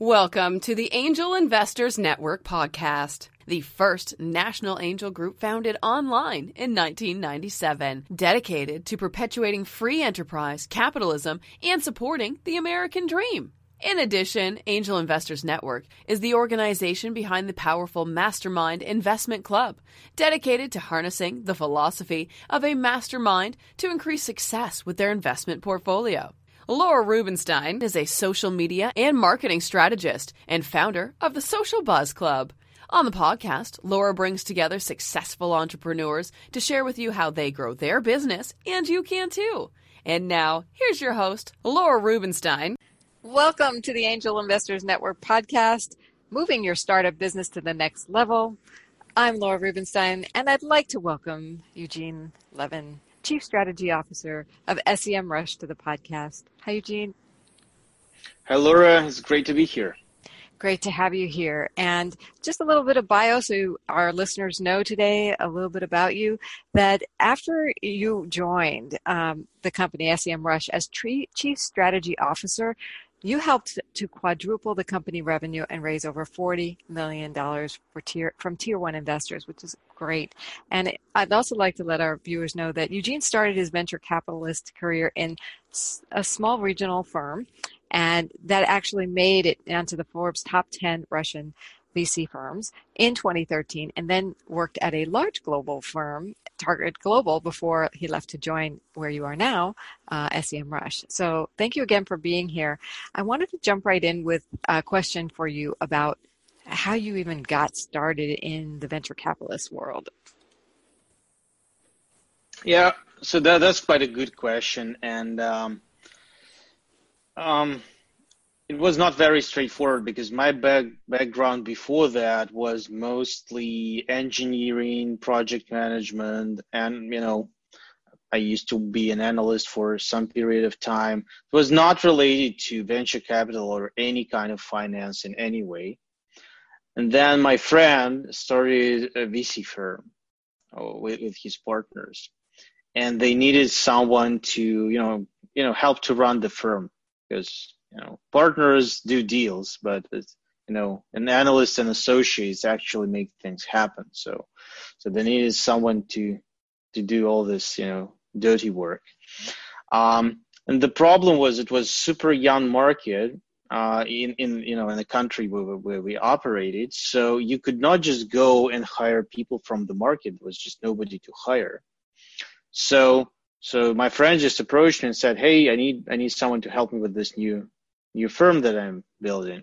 Welcome to the Angel Investors Network podcast, the first national angel group founded online in 1997, dedicated to perpetuating free enterprise, capitalism, and supporting the American dream. In addition, Angel Investors Network is the organization behind the powerful Mastermind Investment Club, dedicated to harnessing the philosophy of a mastermind to increase success with their investment portfolio. Laura Rubenstein is a social media and marketing strategist and founder of the Social Buzz Club. On the podcast, Laura brings together successful entrepreneurs to share with you how they grow their business, and you can too. And now, here's your host, Laura Rubenstein. Welcome to the Angel Investors Network podcast, moving your startup business to the next level. I'm Laura Rubenstein, and I'd like to welcome Eugene Levin Chief Strategy Officer of SEMrush to the podcast. Hi, Eugene. Hi, Laura. It's great to be here. Great to have you here. And just a little bit of bio so our listeners know today a little bit about you. That after you joined um, the company SEMrush as Chief Strategy Officer, you helped to quadruple the company revenue and raise over $40 million tier, from tier one investors, which is great. And I'd also like to let our viewers know that Eugene started his venture capitalist career in a small regional firm, and that actually made it onto the Forbes top 10 Russian VC firms in 2013 and then worked at a large global firm, Target Global, before he left to join where you are now, uh, SEMrush. So thank you again for being here. I wanted to jump right in with a question for you about how you even got started in the venture capitalist world. Yeah, so that, that's quite a good question. And um, um, it was not very straightforward because my back, background before that was mostly engineering, project management, and you know, I used to be an analyst for some period of time. It was not related to venture capital or any kind of finance in any way. And then my friend started a VC firm oh, with, with his partners, and they needed someone to you know you know help to run the firm because you know partners do deals but you know an analyst and associates actually make things happen. So so they needed someone to to do all this you know dirty work. Um, and the problem was it was super young market uh, in in you know in the country where, where we operated. So you could not just go and hire people from the market. There was just nobody to hire. So so my friend just approached me and said hey i need i need someone to help me with this new new firm that I'm building.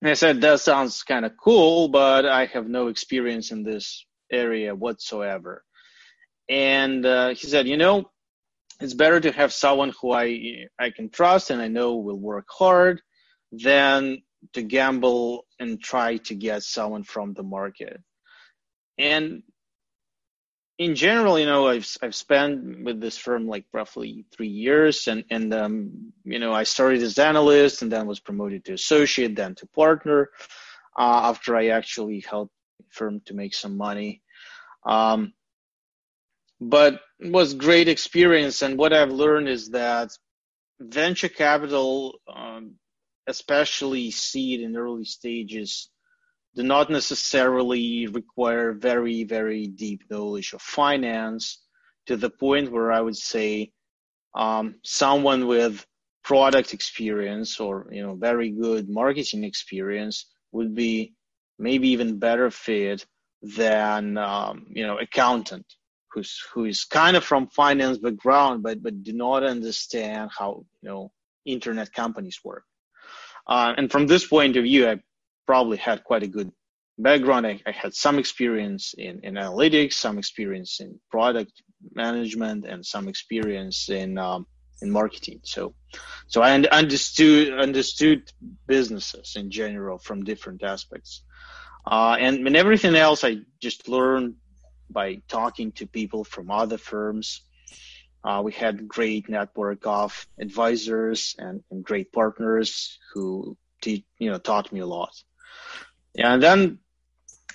And I said, that sounds kind of cool, but I have no experience in this area whatsoever. And uh, he said, you know, it's better to have someone who I I can trust and I know will work hard than to gamble and try to get someone from the market. And in general, you know, I've I've spent with this firm like roughly three years, and and um, you know, I started as analyst, and then was promoted to associate, then to partner. Uh, after I actually helped firm to make some money, um, but it was great experience. And what I've learned is that venture capital, um, especially seed in early stages, do not necessarily require very, very deep knowledge of finance to the point where I would say um, someone with product experience or you know very good marketing experience would be maybe even better fit than um, you know accountant who's who is kind of from finance background but but do not understand how you know internet companies work. Uh, and from this point of view i probably had quite a good background. I, I, had some experience in, in analytics, some experience in product management, and some experience in um, in marketing. So, so I understood understood businesses in general from different aspects, uh, and and everything else I just learned by talking to people from other firms. Uh, we had great network of advisors and, and great partners who te- you know taught me a lot. Yeah, and then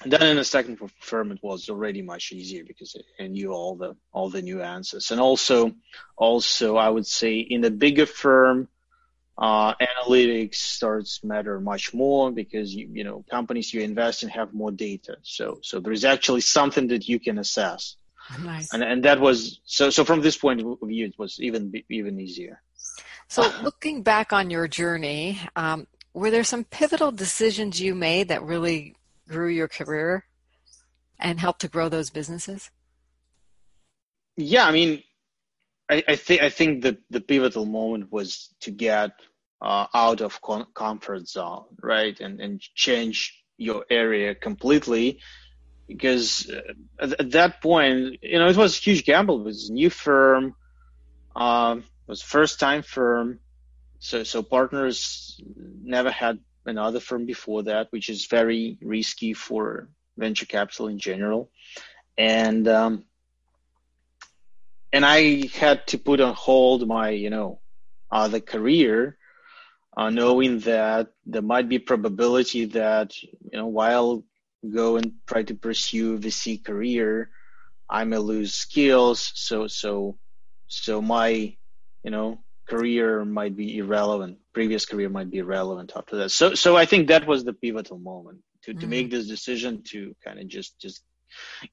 then in the second firm it was already much easier because I knew all the all the nuances and also also I would say in a bigger firm uh, analytics starts matter much more because you, you know companies you invest in have more data. So so there's actually something that you can assess. Nice. And and that was so so from this point of view it was even even easier. So looking back on your journey, um, were there some pivotal decisions you made that really grew your career and helped to grow those businesses? Yeah, I mean, I, I think I think the the pivotal moment was to get uh, out of con- comfort zone, right, and and change your area completely, because uh, at, at, that point, you know, it was a huge gamble. It was a new firm, um, it was first time firm, so so partners never had another firm before that, which is very risky for venture capital in general, and um, and I had to put on hold my, you know, other career, uh, knowing that there might be probability that, you know, while go and try to pursue VC career, I may lose skills. So, so, so my, you know, career might be irrelevant. Previous career might be irrelevant after that. So, so I think that was the pivotal moment to, mm-hmm. to make this decision to kind of just, just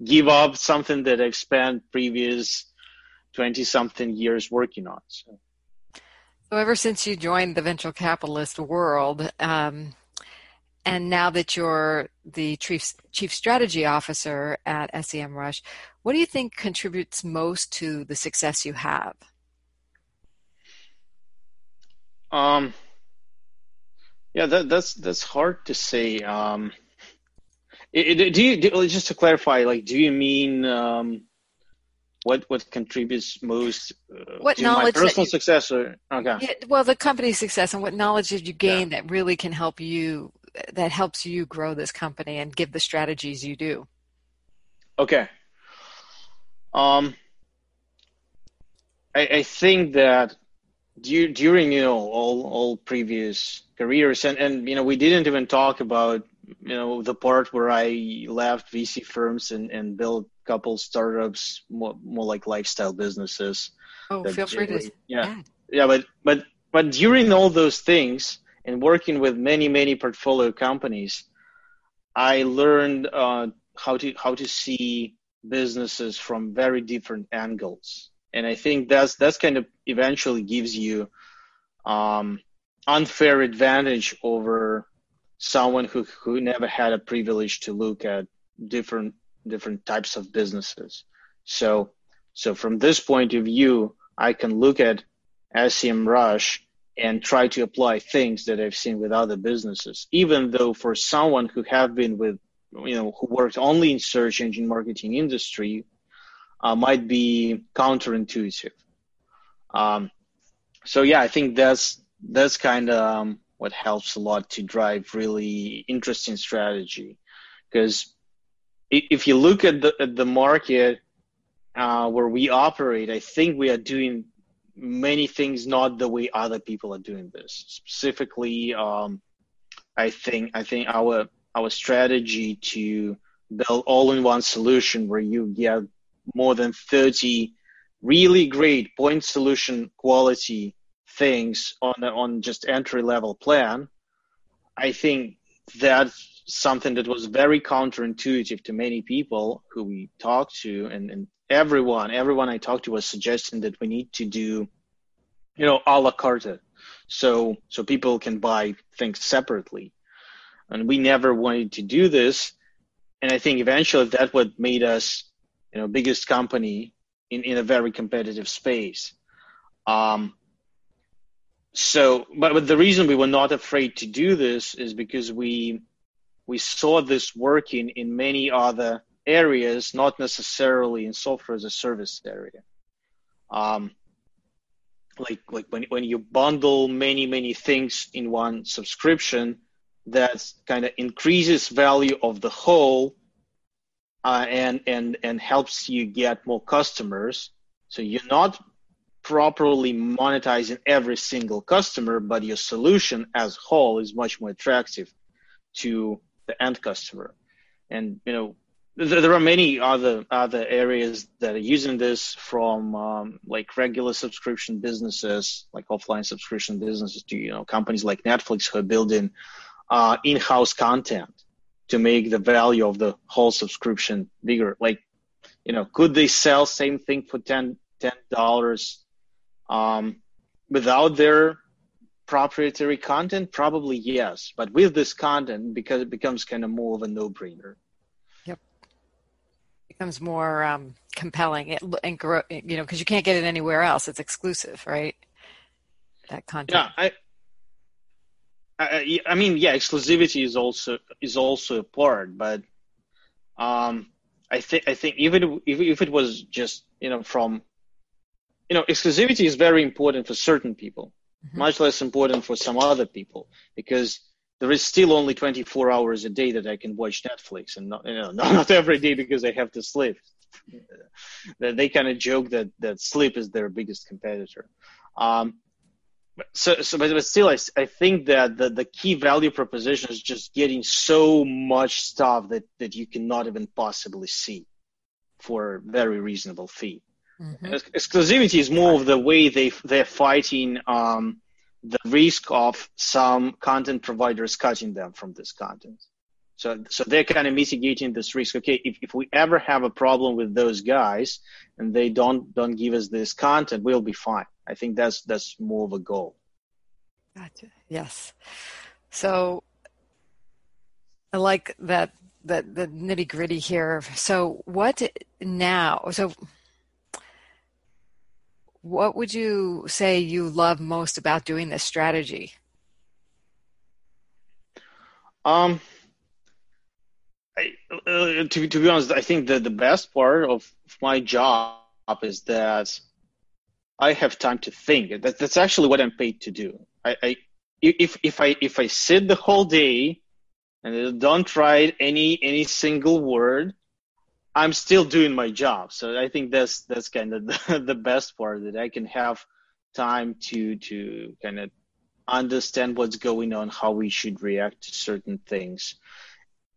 give up something that I've spent previous 20 something years working on. So. so. ever since you joined the venture capitalist world, um, and now that you're the chief, chief strategy officer at SEMrush, what do you think contributes most to the success you have? Um, yeah, that, that's that's hard to say. Um, it, it, do you do, just to clarify? Like, do you mean um, what what contributes most uh, what to knowledge my personal you, success or okay yeah, well the company's success and what knowledge did you gain yeah. that really can help you that helps you grow this company and give the strategies you do okay um i i think that during you know all all previous careers. And and you know we didn't even talk about you know the part where I left VC firms and and built a couple startups more more like lifestyle businesses. Oh, feel free to yeah. yeah, yeah but but but during all those things and working with many many portfolio companies, I learned uh, how to how to see businesses from very different angles, and I think that's that's kind of eventually gives you um, unfair advantage over someone who, who never had a privilege to look at different different types of businesses. So so from this point of view, I can look at SEMrush and try to apply things that I've seen with other businesses, even though for someone who have been with you know who worked only in search engine marketing industry uh, might be counterintuitive. Um, so yeah, I think that's that's kind of um, what helps a lot to drive really interesting strategy. Because if you look at the at the market uh, where we operate, I think we are doing many things not the way other people are doing this. Specifically, um, I think I think our our strategy to build all-in-one solution where you get more than 30 really great point solution quality things on on just entry level plan, I think that's something that was very counterintuitive to many people who we talked to, and, and everyone everyone I talked to was suggesting that we need to do, you know, a la carte, so so people can buy things separately, and we never wanted to do this, and I think eventually that what made us, you know, biggest company in in a very competitive space. Um, so but, but the reason we were not afraid to do this is because we we saw this working in many other areas not necessarily in software as a service area um, like like when, when you bundle many many things in one subscription that kind of increases value of the whole uh, and and and helps you get more customers so you're not properly monetizing every single customer, but your solution as a whole is much more attractive to the end customer. And you know, there are many other other areas that are using this from um, like regular subscription businesses like offline subscription businesses to you know companies like netflix who are building uh, in-house content to make the value of the whole subscription bigger. Like you know could they sell same thing for 10 dollars um, without their proprietary content? Probably yes. But with this content because it becomes kind of more of a no-brainer. Yep, becomes more um, compelling. It, and grow, you know because you can't get it anywhere else. It's exclusive right? That content. Yeah I, I i mean yeah exclusivity is also is also a part but um i think i think even if, if it was just you know from you know exclusivity is very important for certain people mm-hmm. much less important for some other people because there is still only 24 hours a day that I can watch Netflix, and not, you know, not not every day because I have to sleep. They kind of joke that that sleep is their biggest competitor. Um, so, so, but still, I, I think that the, the key value proposition is just getting so much stuff that, that you cannot even possibly see for a very reasonable fee. Mm-hmm. Exclusivity is more of the way they they're fighting um, the risk of some content providers cutting them from this content. So, so they're kind of mitigating this risk. Okay, if, if we ever have a problem with those guys and they don't don't give us this content, we'll be fine. I think that's that's more of a goal. Gotcha. Yes. So I like that that the nitty gritty here. So what now? So what would you say you love most about doing this strategy? Um, I, uh, to, to be honest, I think that the best part of my job is that I have time to think. That, that's actually what I'm paid to do. I, I if if I if I sit the whole day and don't write any any single word, I'm still doing my job. So I think that's that's kind of the, the best part that I can have time to to kind of understand what's going on, how we should react to certain things,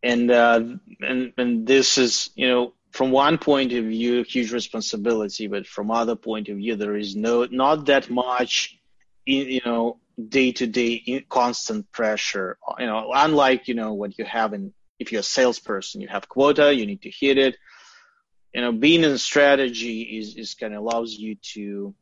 and uh, and and this is you know from one point of view huge responsibility, but from other point of view there is no not that much you know day to day constant pressure. You know, unlike you know what you have in if you're a salesperson, you have quota, you need to hit it. You know, being in strategy is, is kind of allows you to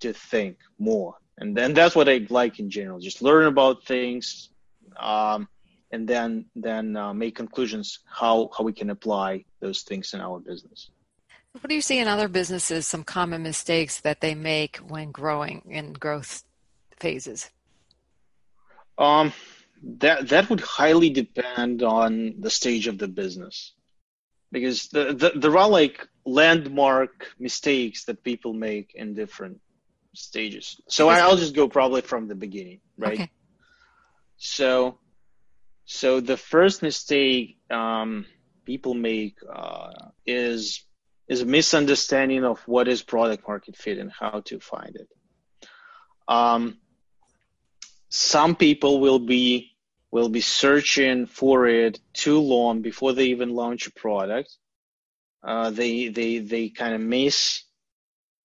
to think more, and then that's what I like in general. Just learn about things, um, and then then uh, make conclusions how how we can apply those things in our business. What do you see in other businesses? Some common mistakes that they make when growing in growth phases. Um, that that would highly depend on the stage of the business because the, the, there are like landmark mistakes that people make in different stages so I, will just go probably from the beginning right okay. so so the first mistake um, people make uh, is is a misunderstanding of what is product market fit and how to find it um, some people will be will be searching for it too long before they even launch a product. Uh, they they they kind of miss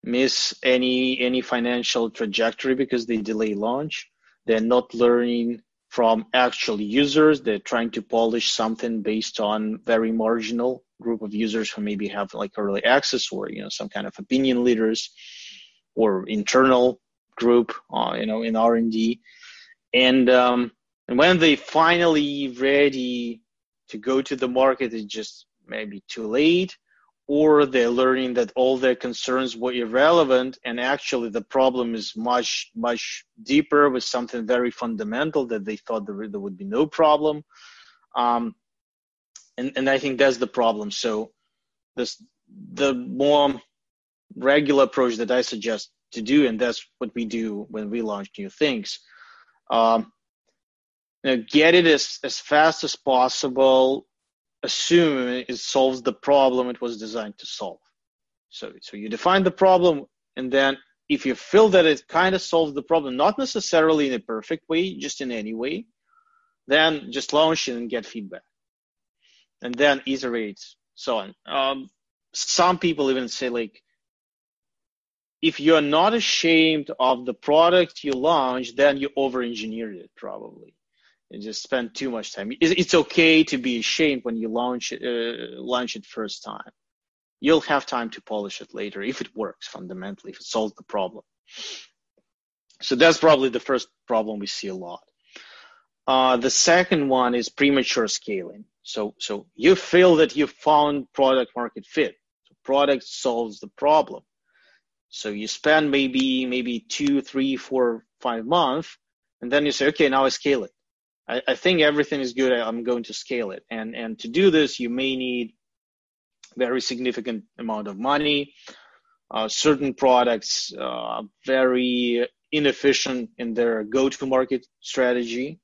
miss any any financial trajectory because they delay launch. They're not learning from actual users. They're trying to polish something based on very marginal group of users who maybe have like early access or you know some kind of opinion leaders or internal group, uh, you know, in R and D, and um, and when they finally ready to go to the market, it's just maybe too late, or they're learning that all their concerns were irrelevant, and actually the problem is much much deeper with something very fundamental that they thought there, there would be no problem. Um, and and I think that's the problem. So this the more regular approach that I suggest to do, and that's what we do when we launch new things. Um, you know, get it as, as fast as possible, assume it solves the problem it was designed to solve. So, so you define the problem, and then if you feel that it kind of solves the problem, not necessarily in a perfect way, just in any way, then just launch it and get feedback. and then iterate so on. Um, some people even say like, if you're not ashamed of the product you launch, then you over-engineered it probably. Just spend too much time. It's okay to be ashamed when you launch it, uh, launch it first time. You'll have time to polish it later if it works fundamentally, if it solves the problem. So that's probably the first problem we see a lot. Uh, the second one is premature scaling. So, so you feel that you found product market fit. The product solves the problem. So you spend maybe, maybe two, three, four, five months, and then you say, okay, now I scale it. I, I think everything is good. I'm going to scale it. And, and to do this, you may need very significant amount of money. Uh, certain products uh, very inefficient in their go-to-market strategy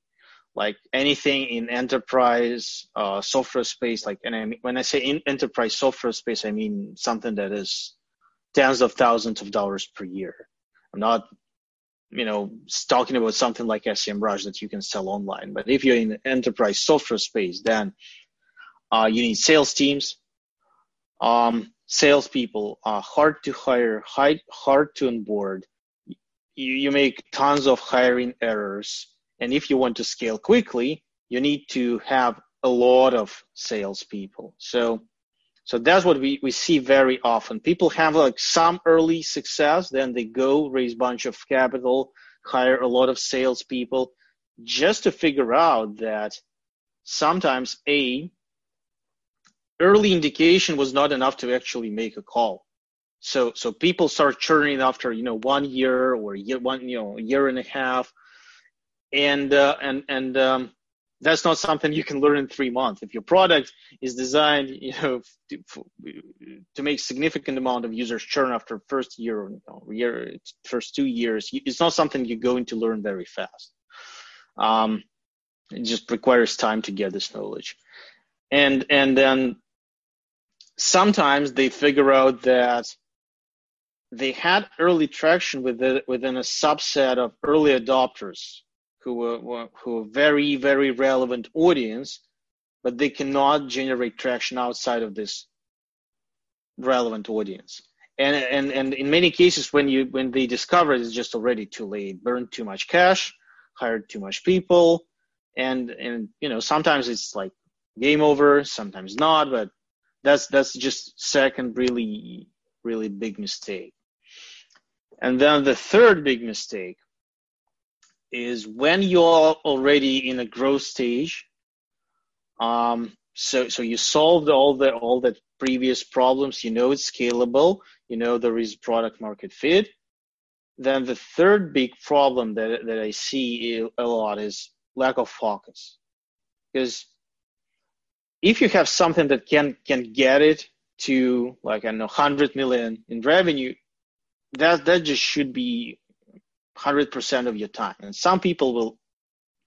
like anything in enterprise uh, software space like and I mean, when i say in enterprise software space i mean something that is tens of thousands of dollars per year i'm not you know talking about something like semrush that you can sell online but if you're in enterprise software space then uh, you need sales teams um, salespeople are hard to hire hard, hard to onboard you, you make tons of hiring errors. And if you want to scale quickly, you need to have a lot of salespeople. So, so that's what we, we see very often. People have like some early success, then they go raise a bunch of capital, hire a lot of salespeople just to figure out that sometimes a early indication was not enough to actually make a call. So so people start churning after you know one year or year one you know year and a half, and uh, and and um, that's not something you can learn in three months. If your product is designed you know to, to make significant amount of users churn after first year or you know, year first two years, it's not something you're going to learn very fast. Um, it just requires time to get this knowledge, and and then sometimes they figure out that they had early traction within, within a subset of early adopters who were, who were very, very relevant audience, but they cannot generate traction outside of this relevant audience. And, and, and in many cases, when you, when they discover it, it's just already too late, burned too much cash, hired too much people. And, and, you know, sometimes it's like game over, sometimes not, but that's, that's just second really, really big mistake. And then the third big mistake is when you're already in a growth stage. Um, so, so you solved all the all the previous problems. You know it's scalable. You know there is product market fit. Then the third big problem that that I see a lot is lack of focus. Because if you have something that can can get it to like I know 100 million in revenue, that that just should be 100% of your time. And some people will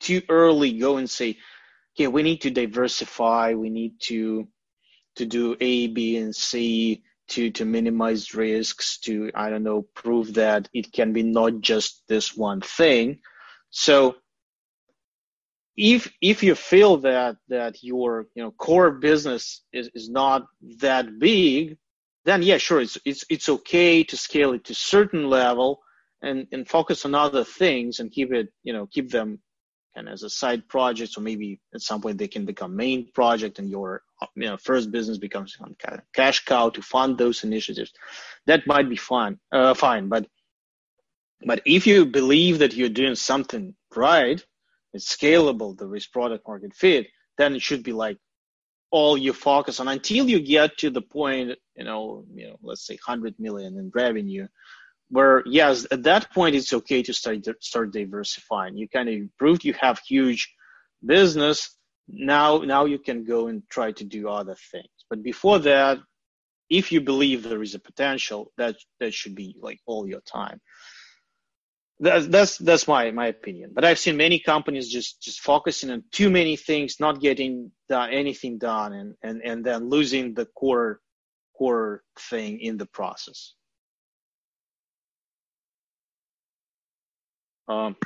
too early go and say, yeah, we need to diversify. We need to to do A, B, and C to to minimize risks. To I don't know, prove that it can be not just this one thing. So if if you feel that that your you know core business is, is not that big then yeah, sure, it's it's it's okay to scale it to certain level and and focus on other things and keep it, you know, keep them kind of as a side project, or maybe at some point they can become main project and your you know first business becomes kind of cash cow to fund those initiatives. That might be fine uh, fine, but but if you believe that you're doing something right, it's scalable, there is product market fit, then it should be like all you focus on until you get to the point, you know, you know, let's say 100 million in revenue, where yes, at that point it's okay to start start diversifying. You kind of proved you have huge business. Now, now you can go and try to do other things. But before that, if you believe there is a potential, that that should be like all your time that's that's that's my my opinion. But I've seen many companies just just focusing on too many things, not getting done, anything done, and and and then losing the core core thing in the process. Um,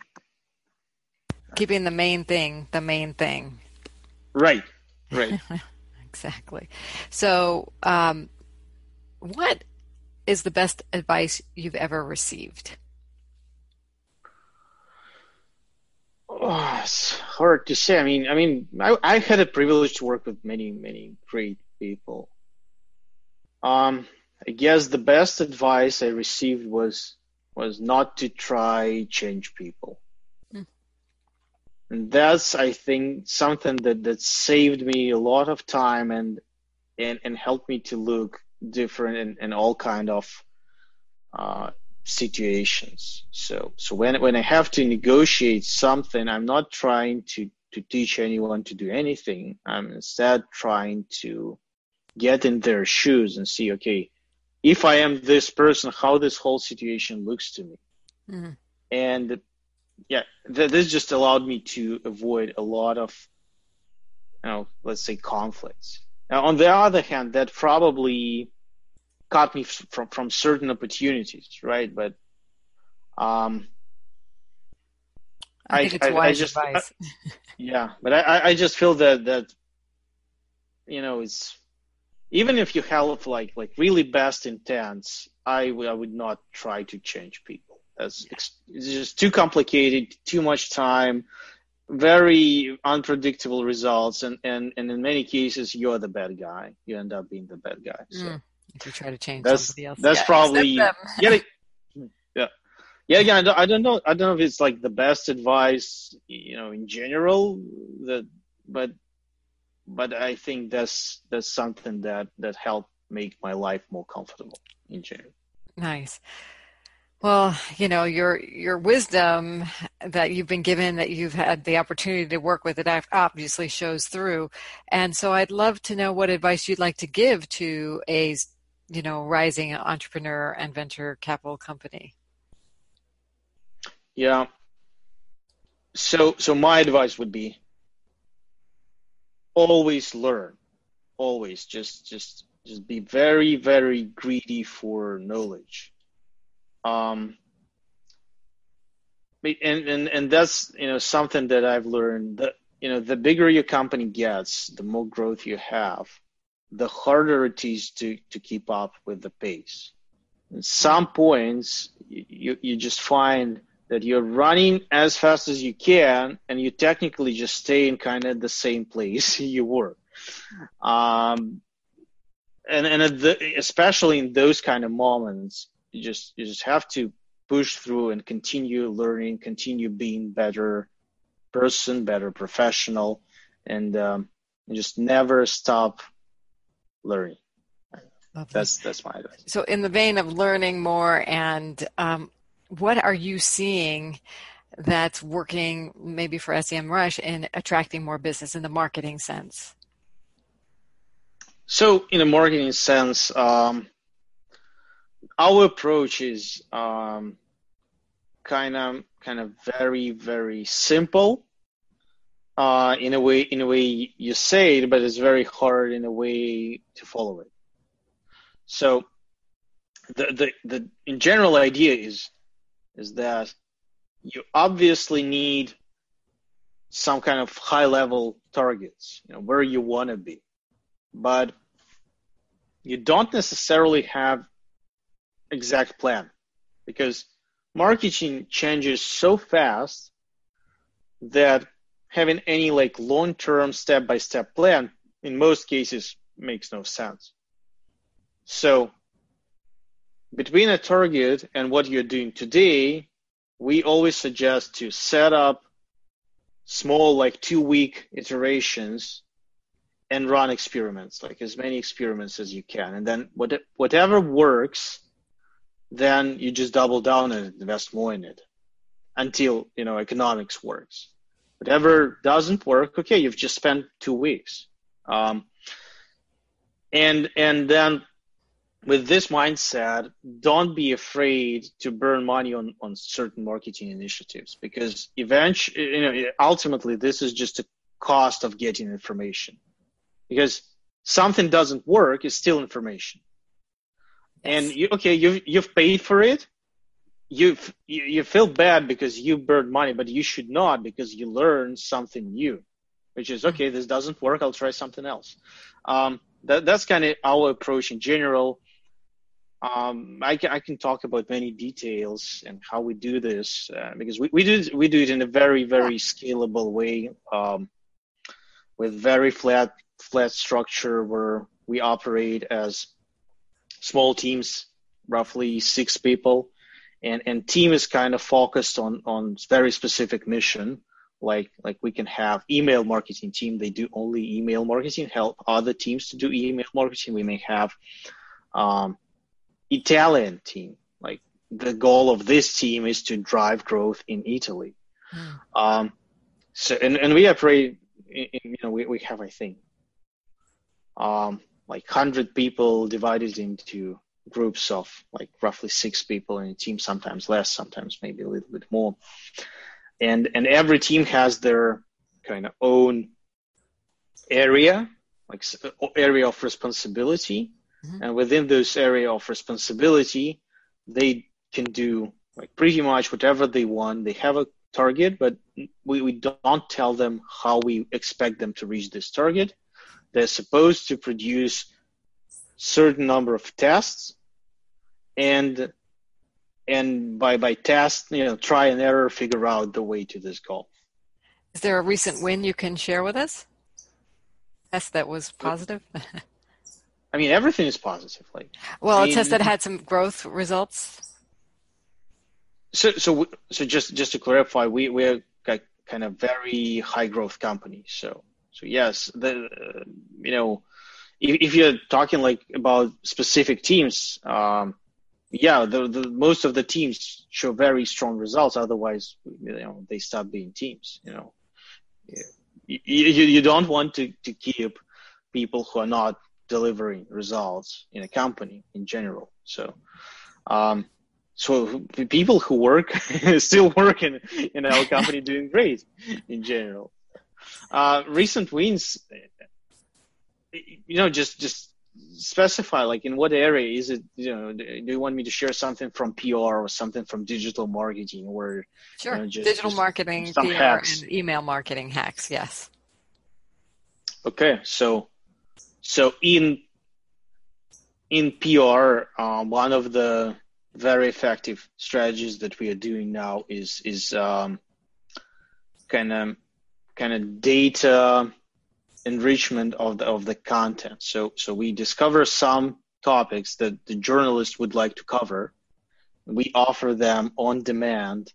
Keeping the main thing the main thing. Right. Right. Exactly. So, um, what is the best advice you've ever received? Oh, it's hard to say. I mean, I mean, I, I had a privilege to work with many, many great people. Um, I guess the best advice I received was was not to try change people. Mm. And that's I think something that that saved me a lot of time and and and helped me to look different in, in all kind of uh, situations. So so when when I have to negotiate something, I'm not trying to to teach anyone to do anything. I'm instead trying to get in their shoes and see, okay, if I am this person, how this whole situation looks to me. Mm-hmm. And yeah, th- this just allowed me to avoid a lot of, you know, let's say conflicts. Now, on the other hand, that probably cut me f- from from certain opportunities, right? But um, I think I, it's wise I just, advice. yeah, but I, I just feel that that you know it's even if you have like like really best intents, I, I would not try to change people. That's it's just too complicated, too much time, very unpredictable results, and, and, and in many cases you're the bad guy. You end up being the bad guy. So mm, if you try to change that's, somebody else, that's yeah, probably yeah. yeah. Yeah, again, I don't, I don't know. I don't know if it's like the best advice, you know, in general. That, but but I think that's that's something that that helped make my life more comfortable in general. Nice. Well, you know, your your wisdom that you've been given, that you've had the opportunity to work with, it obviously shows through. And so, I'd love to know what advice you'd like to give to a, you know, rising entrepreneur and venture capital company. Yeah. So, so my advice would be always learn. Always. Just just just be very very greedy for knowledge. Um and and and that's you know something that i've learned. That you know the bigger your company gets the more growth you have the harder it is to to keep up with the pace. At some points you you just find that you're running as fast as you can and you technically just stay in kind of the same place you were. Um, and and the, especially in those kind of moments, you just you just have to push through and continue learning, continue being better person, better professional, and, um, and just never stop learning. Lovely. That's that's my advice. So, in the vein of learning more and um, what are you seeing that's working maybe for SEMrush in attracting more business in the marketing sense? So, in a marketing sense, um, our approach is um, kind of kind of very very simple. Uh, in a way, in a way you say it, but it's very hard in a way to follow it. So, the the the in general idea is is that you obviously need some kind of high level targets, you know, where you want to be. But you don't necessarily have exact plan because marketing changes so fast that having any like long-term step-by-step plan in most cases makes no sense. So between a target and what you're doing today, we always suggest to set up small, like two week iterations and run experiments, like as many experiments as you can. And then what, whatever works, then you just double down and invest more in it until, you know, economics works. Whatever doesn't work, okay, you've just spent two weeks. Um, and, and then with this mindset, don't be afraid to burn money on, on certain marketing initiatives because eventually, you know, ultimately, this is just a cost of getting information. Because something doesn't work is still information. Yes. And you, okay, you've, you've paid for it. You've, you, you feel bad because you burned money, but you should not because you learned something new. which is okay. This doesn't work. I'll try something else. Um, that, that's kind of our approach in general. Um, I can I can talk about many details and how we do this uh, because we, we do we do it in a very very scalable way um, with very flat flat structure where we operate as small teams, roughly six people, and and team is kind of focused on on very specific mission. Like like we can have email marketing team. They do only email marketing. Help other teams to do email marketing. We may have um, Italian team. Like the goal of this team is to drive growth in Italy. Mm. Um, so and, and we operate. In, you know, we, we have I think um, like hundred people divided into groups of like roughly six people in a team, sometimes less, sometimes maybe a little bit more. And and every team has their kind of own area, like area of responsibility Mm-hmm. And within this area of responsibility, they can do like pretty much whatever they want. They have a target, but we, we don't tell them how we expect them to reach this target. They're supposed to produce certain number of tests and and by by test, you know, try and error figure out the way to this goal. Is there a recent win you can share with us? Test that was positive? I mean, everything is positive. Like, well, I mean, a test that had some growth results. So, so, so just just to clarify, we we're kind of very high growth company. So, so yes, the uh, you know, if, if, you're talking like about specific teams, um, yeah, the, the most of the teams show very strong results. Otherwise, you know, they stop being teams. You know, you, you, you don't want to to keep people who are not delivering results in a company in general. So, um, so people who work still working in our company doing great in general. Uh, recent wins, you know, just just specify like in what area is it? You know, do you want me to share something from PR or something from digital marketing or sure, you know, just, digital just marketing, PR, hacks. and email marketing hacks? Yes. Okay, so so in in PR, um, one of the very effective strategies that we are doing now is is kind of kind of data enrichment of the of the content. So so we discover some topics that the journalist would like to cover. We offer them on demand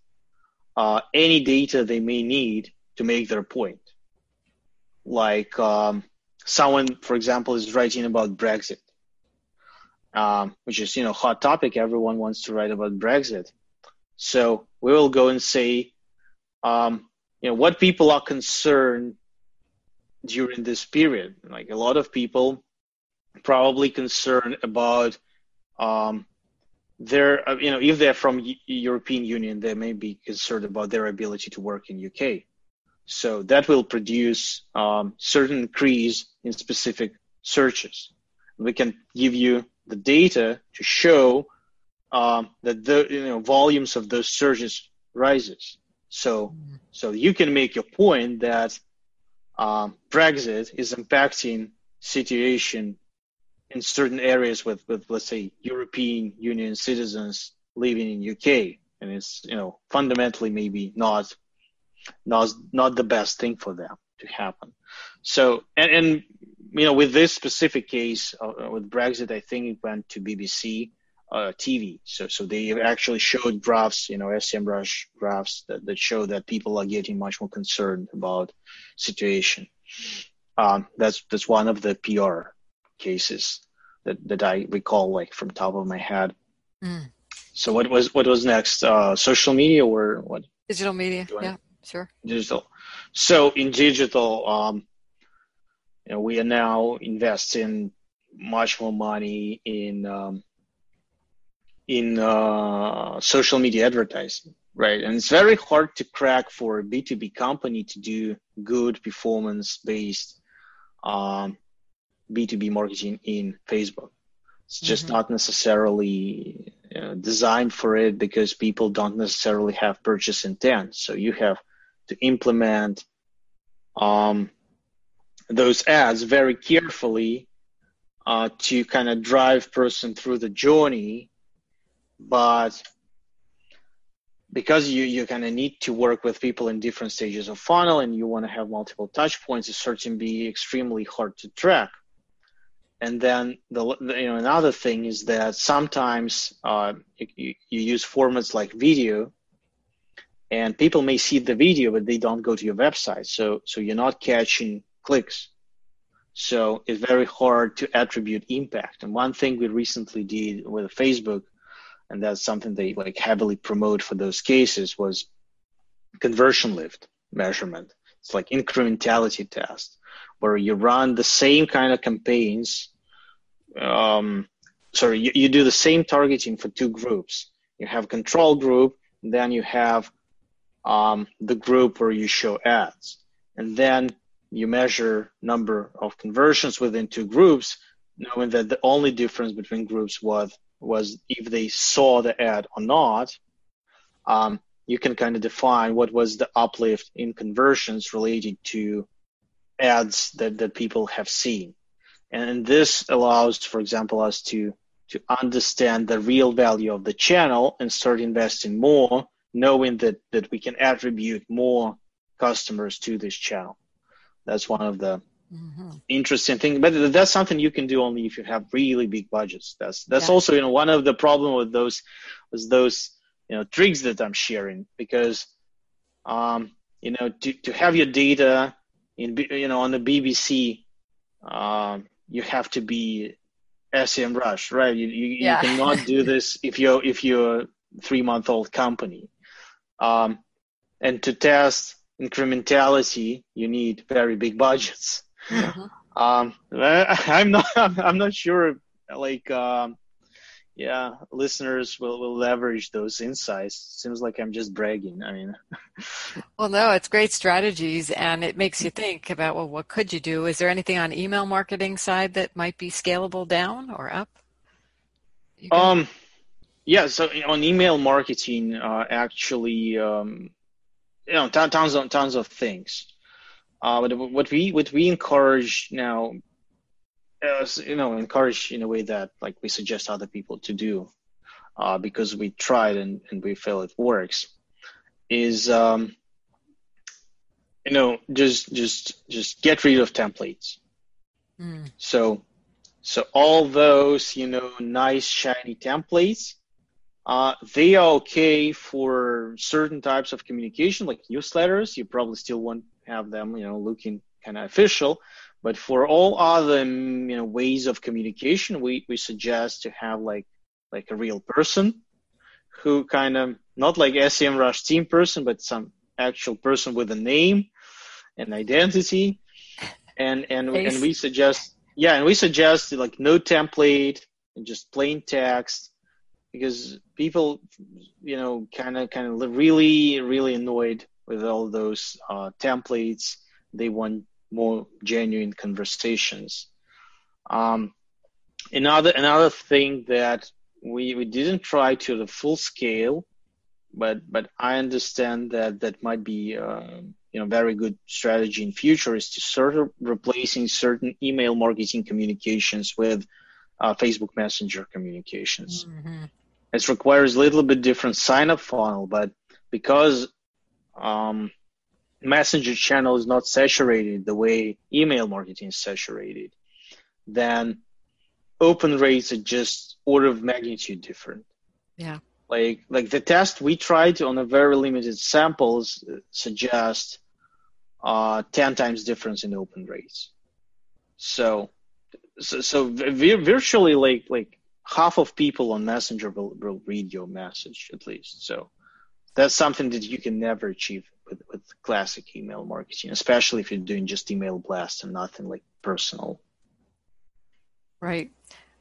uh, any data they may need to make their point. Like um, someone, for example, is writing about Brexit, um, which is you know hot topic. Everyone wants to write about Brexit. So we will go and say, um, you know, what people are concerned during this period. Like a lot of people probably concerned about um, their, uh, you know, if they're from European Union, they may be concerned about their ability to work in UK. So that will produce um, certain increase in specific searches. We can give you the data to show um, that the you know volumes of those searches rises. So so you can make your point that um, Brexit is impacting situation in certain areas with with let's say European Union citizens living in UK, and it's you know fundamentally maybe not not not the best thing for them to happen. So and, and you know with this specific case uh, with Brexit, I think it went to BBC uh, TV. So so they actually showed graphs, you know, S M SEMrush graphs that, that show that people are getting much more concerned about situation. Um, that's that's one of the PR cases that, that I recall like from top of my head. Mm. So what was what was next? Uh, social media or what? Digital media. Yeah. Sure. Digital. So in digital, um, you know, we are now investing much more money in um, in uh, social media advertising, right? And it's very hard to crack for a B2B company to do good performance-based um, B2B marketing in Facebook. It's just mm-hmm. not necessarily you know, designed for it because people don't necessarily have purchase intent. So you have to implement um, those ads very carefully uh, to kind of drive person through the journey, but because you, you kind of need to work with people in different stages of funnel and you want to have multiple touch points, it's certain be extremely hard to track. And then the you know another thing is that sometimes uh, you, you use formats like video, and people may see the video but they don't go to your website. So so you're not catching clicks. So it's very hard to attribute impact. And one thing we recently did with Facebook and that's something they like heavily promote for those cases was conversion lift measurement it's like incrementality test where you run the same kind of campaigns um, sorry you, you do the same targeting for two groups you have control group then you have um, the group where you show ads and then you measure number of conversions within two groups knowing that the only difference between groups was was if they saw the ad or not. Um, you can kind of define what was the uplift in conversions related to ads that, that people have seen. And this allows, for example, us to, to understand the real value of the channel and start investing more, knowing that, that we can attribute more customers to this channel. That's one of the Mm-hmm. Interesting things. but that's something you can do only if you have really big budgets. That's that's yeah. also you know one of the problem with those was those you know tricks that I'm sharing because um, you know to to have your data in you know on the BBC um, you have to be SEMrush right you you, yeah. you cannot do this if you're if you're a three month old company um, and to test incrementality you need very big budgets Mm-hmm. Um, I'm not. I'm not sure. Like, um, yeah, listeners will, will leverage those insights. Seems like I'm just bragging. I mean, well, no, it's great strategies, and it makes you think about well, what could you do? Is there anything on email marketing side that might be scalable down or up? Um, yeah. So on email marketing, uh, actually, um, you know, tons of tons of things. Uh, but what we what we encourage now, is, you know, encourage in a way that like we suggest other people to do, uh, because we tried and, and we feel it works, is um, you know just just just get rid of templates. Mm. So so all those you know nice shiny templates, uh, they are okay for certain types of communication like newsletters. You probably still want have them, you know, looking kind of official. But for all other, you know, ways of communication, we, we suggest to have like like a real person who kind of not like SEMrush team person, but some actual person with a name and identity. And and nice. and we suggest yeah, and we suggest like no template and just plain text because people you know kind of kind of really really annoyed with all those uh, templates. They want more genuine conversations. Um, another another thing that we we didn't try to the full scale, but but I understand that that might be uh, you know very good strategy in future is to sort of replacing certain email marketing communications with uh, Facebook Messenger communications. Mm-hmm. It requires a little bit different sign up funnel, but because um, messenger channel is not saturated the way email marketing is saturated, then open rates are just order of magnitude different. Yeah. Like like the test we tried on a very limited samples suggest uh, 10 times difference in open rates. So so, so virtually like like half of people on Messenger will, will read your message at least. So that's something that you can never achieve with, with classic email marketing, especially if you're doing just email blast and nothing like personal. Right.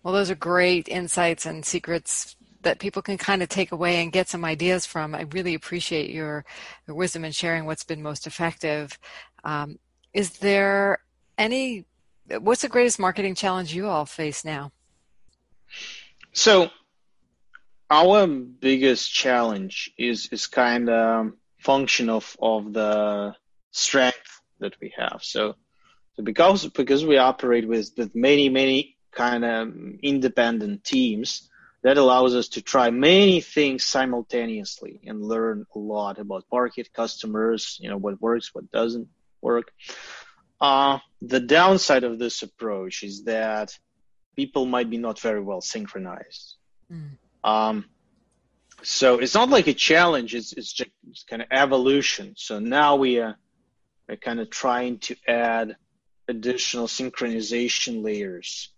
Well, those are great insights and secrets that people can kind of take away and get some ideas from. I really appreciate your, your wisdom in sharing what's been most effective. Um, is there any, what's the greatest marketing challenge you all face now? So our biggest challenge is is kind of function of of the strength that we have. So So because because we operate with with many many kind of independent teams, that allows us to try many things simultaneously and learn a lot about market, customers, you know what works, what doesn't work. Uh, the downside of this approach is that people might be not very well synchronized. Mm. Um, so it's not like a challenge; it's it's just it's kind of evolution. So now we are, are kind of trying to add additional synchronization layers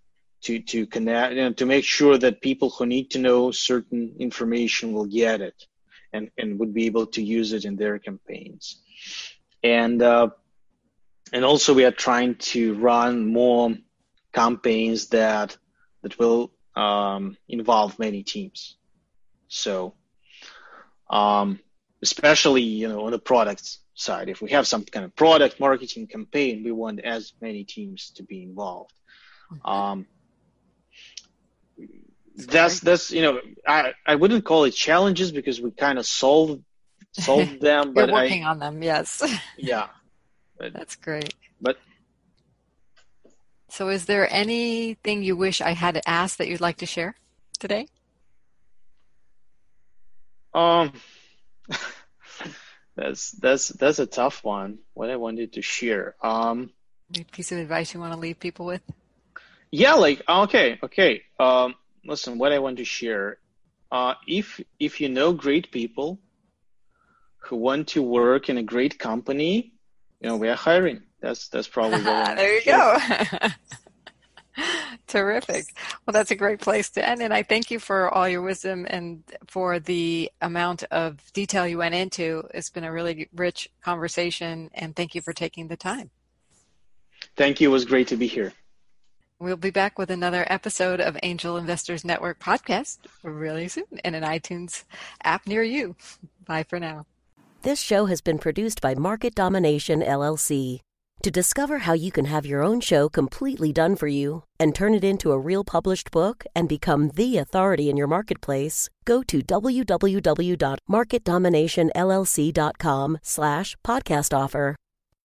to to connect you know, to make sure that people who need to know certain information will get it and and would be able to use it in their campaigns and uh, and also we are trying to run more campaigns that that will um, involve many teams so um, especially you know on the product side if we have some kind of product marketing campaign we want as many teams to be involved um, that's that's you know I I wouldn't call it challenges because we kind of solved solved them. but You're working I, on them, yes. yeah. But, that's great. But so, is there anything you wish I had asked that you'd like to share today? Um, that's that's that's a tough one. What I wanted to share. Um, Any piece of advice you want to leave people with? Yeah, like okay, okay. Um, listen, what I want to share, uh, if if you know great people who want to work in a great company, you know, we are hiring. That's that's probably there. You go. Terrific. Well, that's a great place to end. And I thank you for all your wisdom and for the amount of detail you went into. It's been a really rich conversation, and thank you for taking the time. Thank you. It was great to be here. We'll be back with another episode of Angel Investors Network podcast really soon in an iTunes app near you. Bye for now. This show has been produced by Market Domination LLC. To discover how you can have your own show completely done for you and turn it into a real published book and become the authority in your marketplace, go to www.marketdominationllc.com slash podcast offer.